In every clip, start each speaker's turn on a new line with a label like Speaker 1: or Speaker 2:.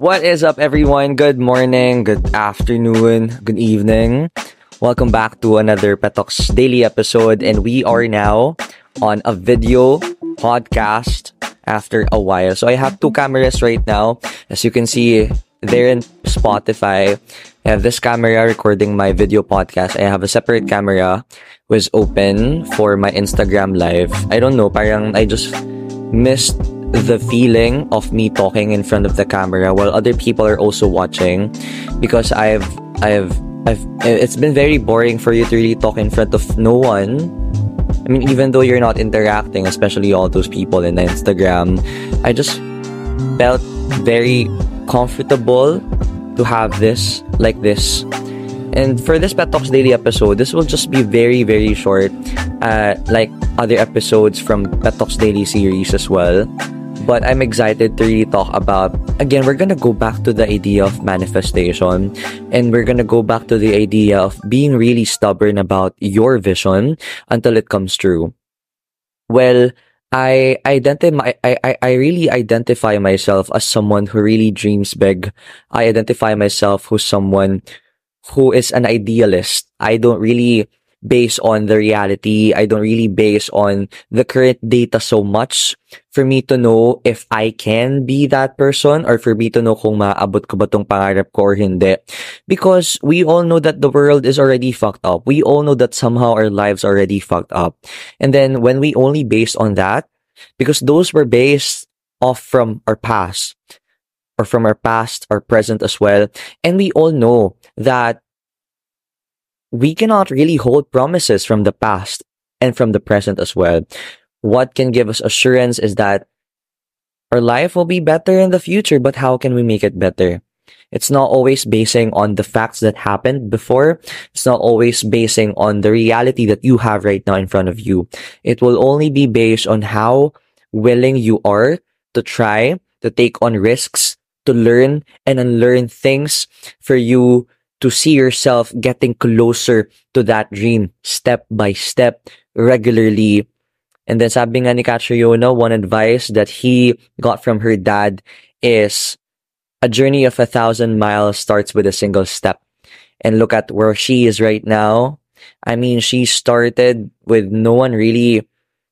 Speaker 1: What is up, everyone? Good morning, good afternoon, good evening. Welcome back to another Pet Talks Daily episode, and we are now on a video podcast after a while. So I have two cameras right now. As you can see, they're in Spotify. I have this camera recording my video podcast. I have a separate camera was open for my Instagram live. I don't know, parang I just missed the feeling of me talking in front of the camera while other people are also watching because I've I've I've it's been very boring for you to really talk in front of no one. I mean even though you're not interacting, especially all those people in the Instagram, I just felt very comfortable to have this like this. And for this Pet Talks Daily episode, this will just be very, very short, uh, like other episodes from Pet Talks Daily series as well. But I'm excited to really talk about, again, we're gonna go back to the idea of manifestation and we're gonna go back to the idea of being really stubborn about your vision until it comes true. Well, I identify I, I, I really identify myself as someone who really dreams big. I identify myself who's someone who is an idealist. I don't really base on the reality. I don't really base on the current data so much for me to know if I can be that person or for me to know kung maabot ko ba tong pangarap ko or hindi. Because we all know that the world is already fucked up. We all know that somehow our lives are already fucked up. And then when we only based on that, because those were based off from our past or from our past or present as well. And we all know that we cannot really hold promises from the past and from the present as well. What can give us assurance is that our life will be better in the future, but how can we make it better? It's not always basing on the facts that happened before. It's not always basing on the reality that you have right now in front of you. It will only be based on how willing you are to try, to take on risks, to learn and unlearn things for you to see yourself getting closer to that dream step by step regularly. And then sabi nga ni one advice that he got from her dad is a journey of a thousand miles starts with a single step. And look at where she is right now. I mean, she started with no one really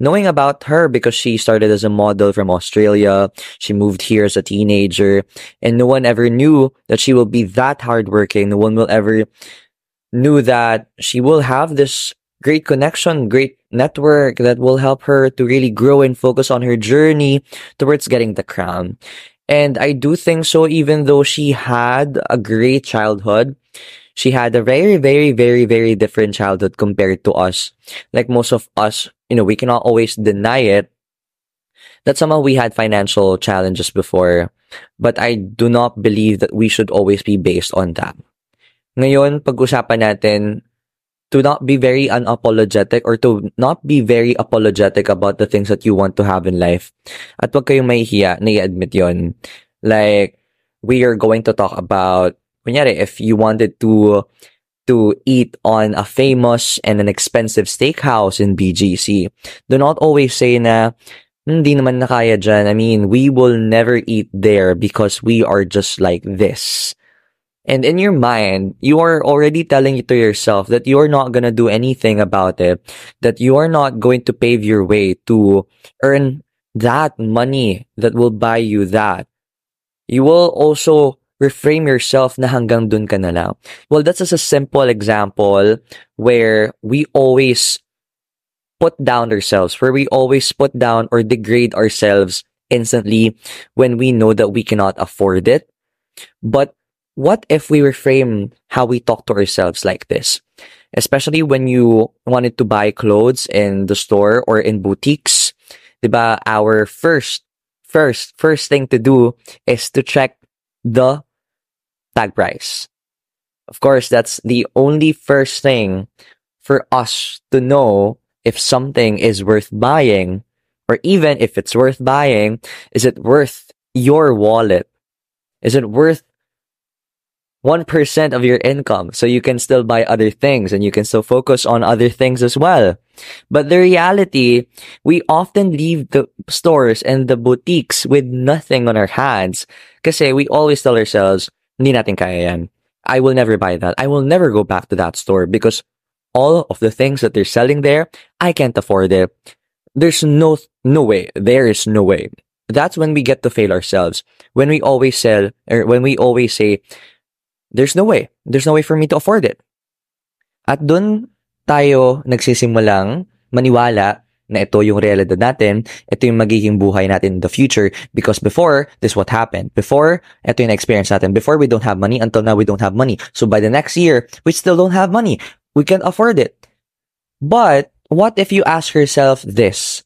Speaker 1: knowing about her because she started as a model from Australia. She moved here as a teenager and no one ever knew that she will be that hardworking. No one will ever knew that she will have this great connection, great network that will help her to really grow and focus on her journey towards getting the crown. And I do think so, even though she had a great childhood, she had a very, very, very, very different childhood compared to us. Like most of us, you know, we cannot always deny it that somehow we had financial challenges before. But I do not believe that we should always be based on that. Ngayon, pag-usapan natin to not be very unapologetic or to not be very apologetic about the things that you want to have in life. At wag kayong mahihiya na i-admit yon. Like, we are going to talk about kunyari, if you wanted to to eat on a famous and an expensive steakhouse in BGC, do not always say na, hindi naman nakaya dyan. I mean, we will never eat there because we are just like this. And in your mind, you are already telling it to yourself that you are not going to do anything about it, that you are not going to pave your way to earn that money that will buy you that. You will also reframe yourself na hanggang dun ka na lang. Well, that's just a simple example where we always put down ourselves, where we always put down or degrade ourselves instantly when we know that we cannot afford it. But what if we reframe how we talk to ourselves like this? Especially when you wanted to buy clothes in the store or in boutiques. Diba, our first, first, first thing to do is to check the tag price. Of course, that's the only first thing for us to know if something is worth buying, or even if it's worth buying, is it worth your wallet? Is it worth 1% of your income so you can still buy other things and you can still focus on other things as well. But the reality, we often leave the stores and the boutiques with nothing on our hands. Because we always tell ourselves, hindi natin kaya yan. I will never buy that. I will never go back to that store because all of the things that they're selling there, I can't afford it. There's no, no way. There is no way. That's when we get to fail ourselves. When we always sell, or when we always say, there's no way. There's no way for me to afford it. At dun tayo nagsisimulang maniwala na ito yung realidad natin, ito yung magiging buhay natin in the future because before, this what happened. Before, ito yung experience natin. Before, we don't have money. Until now, we don't have money. So by the next year, we still don't have money. We can afford it. But what if you ask yourself this?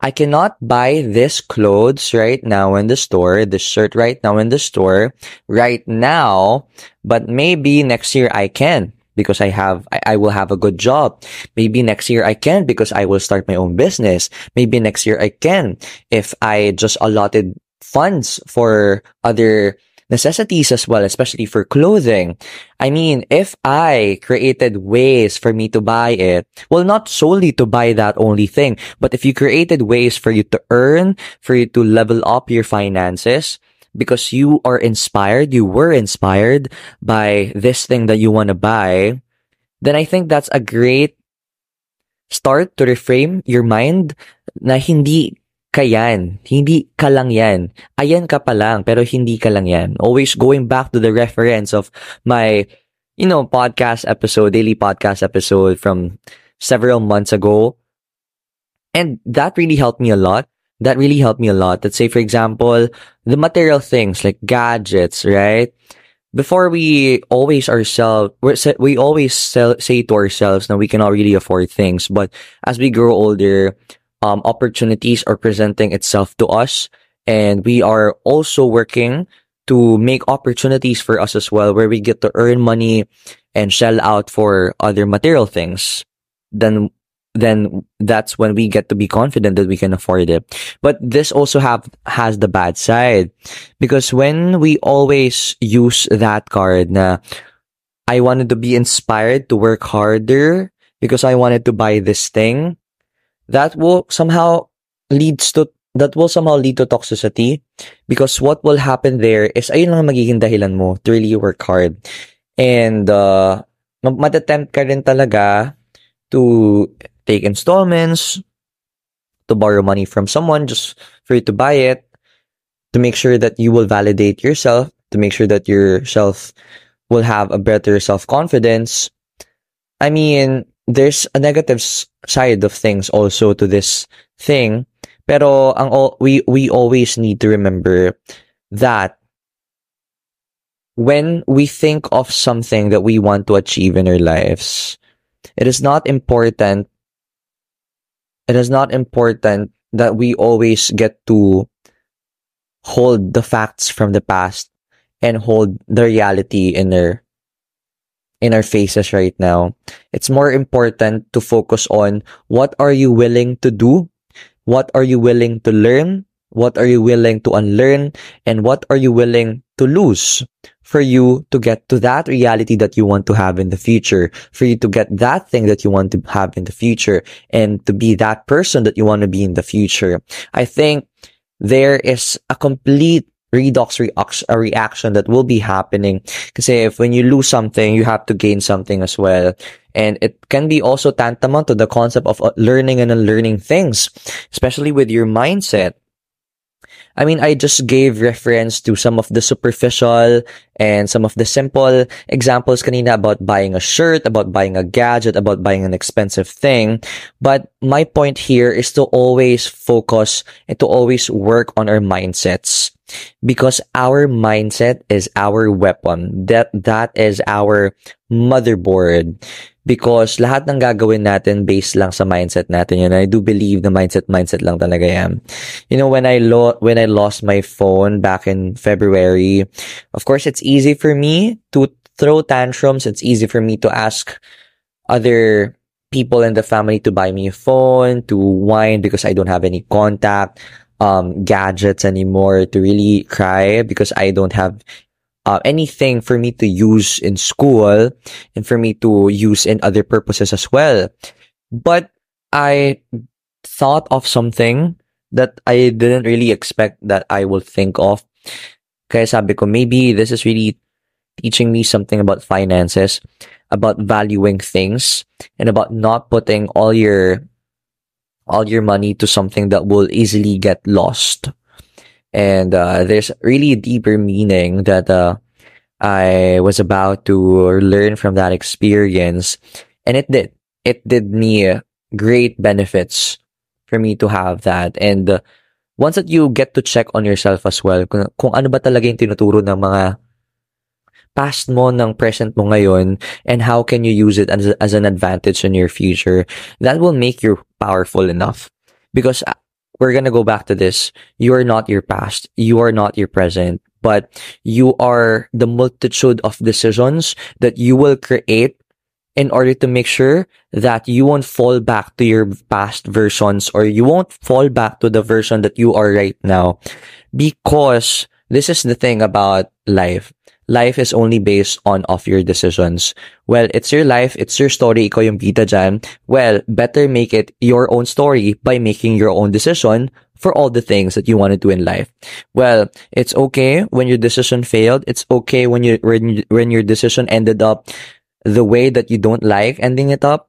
Speaker 1: I cannot buy this clothes right now in the store, this shirt right now in the store, right now, but maybe next year I can because I have, I, I, will have a good job. Maybe next year I can because I will start my own business. Maybe next year I can if I just allotted funds for other necessities as well, especially for clothing. I mean, if I created ways for me to buy it, well, not solely to buy that only thing, but if you created ways for you to earn, for you to level up your finances, because you are inspired, you were inspired by this thing that you want to buy, then I think that's a great start to reframe your mind na hindi ka. Hindi ka lang yan. Ayan ka pa lang, pero hindi ka lang yan. Always going back to the reference of my, you know, podcast episode, daily podcast episode from several months ago. And that really helped me a lot. That really helped me a lot. Let's say, for example, the material things like gadgets, right? Before we always ourselves, we always say to ourselves that we cannot really afford things. But as we grow older, um, opportunities are presenting itself to us. And we are also working to make opportunities for us as well, where we get to earn money and shell out for other material things. Then, then that's when we get to be confident that we can afford it. But this also have, has the bad side because when we always use that card na, I wanted to be inspired to work harder because I wanted to buy this thing that will somehow leads to that will somehow lead to toxicity because what will happen there is ayun lang magiging dahilan mo to really work hard and uh, matatempt ka rin talaga to take installments to borrow money from someone just for you to buy it to make sure that you will validate yourself to make sure that yourself will have a better self-confidence i mean there's a negative side of things also to this thing. Pero ang we we always need to remember that when we think of something that we want to achieve in our lives, it is not important. It is not important that we always get to hold the facts from the past and hold the reality in our in our faces right now. It's more important to focus on what are you willing to do? What are you willing to learn? What are you willing to unlearn? And what are you willing to lose for you to get to that reality that you want to have in the future, for you to get that thing that you want to have in the future and to be that person that you want to be in the future. I think there is a complete redox a reaction that will be happening. Because if when you lose something, you have to gain something as well. And it can be also tantamount to the concept of uh, learning and unlearning things, especially with your mindset. I mean, I just gave reference to some of the superficial and some of the simple examples kanina about buying a shirt, about buying a gadget, about buying an expensive thing. But my point here is to always focus and to always work on our mindsets because our mindset is our weapon. That, that is our motherboard. Because lahat ng gagawin natin based lang sa mindset natin yun. I do believe the mindset, mindset lang talaga yan. You know, when I lo- when I lost my phone back in February, of course, it's easy for me to throw tantrums. It's easy for me to ask other people in the family to buy me a phone, to whine because I don't have any contact um, gadgets anymore to really cry because I don't have uh, anything for me to use in school and for me to use in other purposes as well. But I thought of something that I didn't really expect that I will think of. Kaya sabi ko, maybe this is really teaching me something about finances, about valuing things, and about not putting all your all your money to something that will easily get lost. And uh, there's really a deeper meaning that uh, I was about to learn from that experience, and it did. It did me great benefits for me to have that. And uh, once that you get to check on yourself as well, kung, kung ano ba talaga yung tinuturo ng mga past mo ng present mo ngayon and how can you use it as, as an advantage in your future, that will make you powerful enough. Because uh, we're gonna go back to this. You are not your past. You are not your present, but you are the multitude of decisions that you will create in order to make sure that you won't fall back to your past versions or you won't fall back to the version that you are right now. Because this is the thing about life. Life is only based on of your decisions. Well, it's your life, it's your story, ikaw yung bida dyan. Well, better make it your own story by making your own decision for all the things that you want to do in life. Well, it's okay when your decision failed. It's okay when you when, when your decision ended up the way that you don't like ending it up.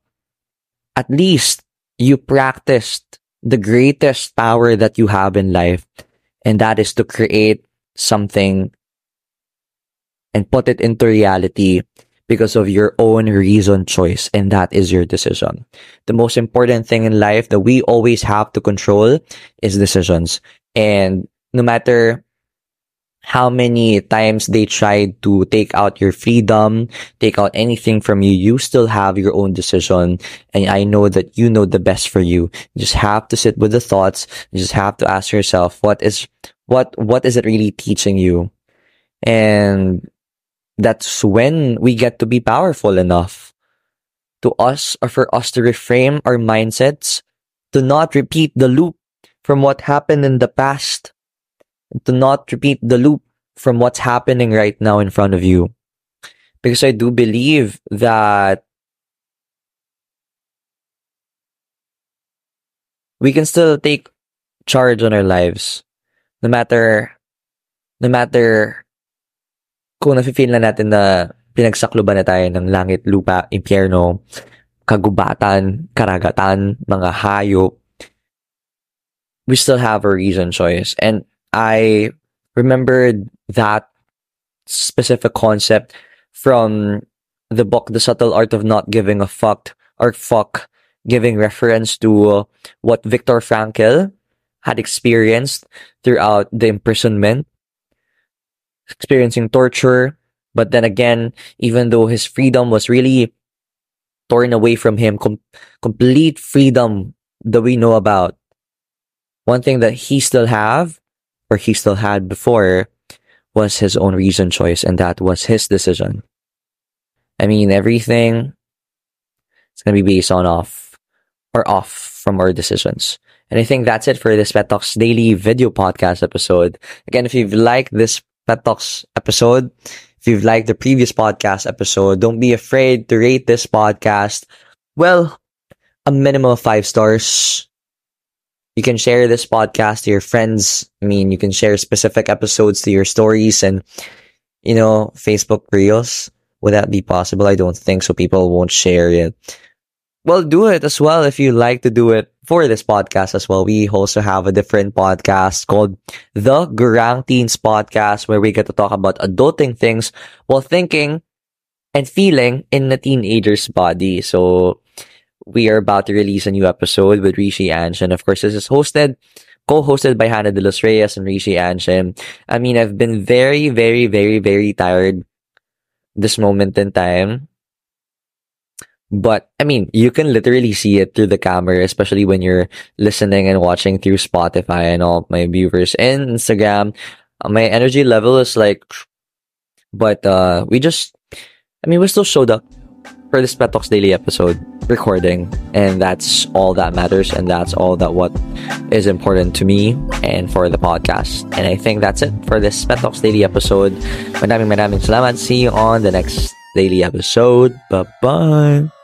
Speaker 1: At least you practiced the greatest power that you have in life, and that is to create something and put it into reality because of your own reason choice and that is your decision. The most important thing in life that we always have to control is decisions. And no matter how many times they tried to take out your freedom, take out anything from you, you still have your own decision. And I know that you know the best for you. You just have to sit with the thoughts. You just have to ask yourself, what is, what, what is it really teaching you? And that's when we get to be powerful enough to us or for us to reframe our mindsets to not repeat the loop from what happened in the past to not repeat the loop from what's happening right now in front of you. Because i do believe that we can still take charge on our lives no matter no matter kung nafe-feel na natin na pinagsakluban na tayo ng langit, lupa, impyerno, kagubatan, karagatan, mga hayop, we still have a reason choice. And I remembered that specific concept from the book The Subtle Art of Not Giving a Fuck or Fuck, giving reference to what Viktor Frankl had experienced throughout the imprisonment experiencing torture. But then again, even though his freedom was really torn away from him, com- complete freedom that we know about, one thing that he still have or he still had before was his own reason choice, and that was his decision. I mean, everything is going to be based on off or off from our decisions. And I think that's it for this Pet Talks Daily video podcast episode. Again, if you've liked this Pet Talks episode. If you've liked the previous podcast episode, don't be afraid to rate this podcast. Well, a minimum of five stars. You can share this podcast to your friends. I mean, you can share specific episodes to your stories and, you know, Facebook Reels. Would that be possible? I don't think so. People won't share it. Well, do it as well if you like to do it for this podcast as well. We also have a different podcast called The Gurang Teens Podcast where we get to talk about adulting things while thinking and feeling in the teenager's body. So we are about to release a new episode with Rishi Anshin. Of course, this is hosted, co-hosted by Hannah De Los Reyes and Rishi Anshin. I mean, I've been very, very, very, very tired this moment in time but I mean, you can literally see it through the camera, especially when you're listening and watching through Spotify and all my viewers and Instagram. Uh, my energy level is like, but uh, we just, I mean, we still showed up for this Pet Talks Daily episode recording, and that's all that matters, and that's all that what is important to me and for the podcast. And I think that's it for this Pet Talks Daily episode. Maraming maraming salamat. See you on the next daily episode. Bye bye.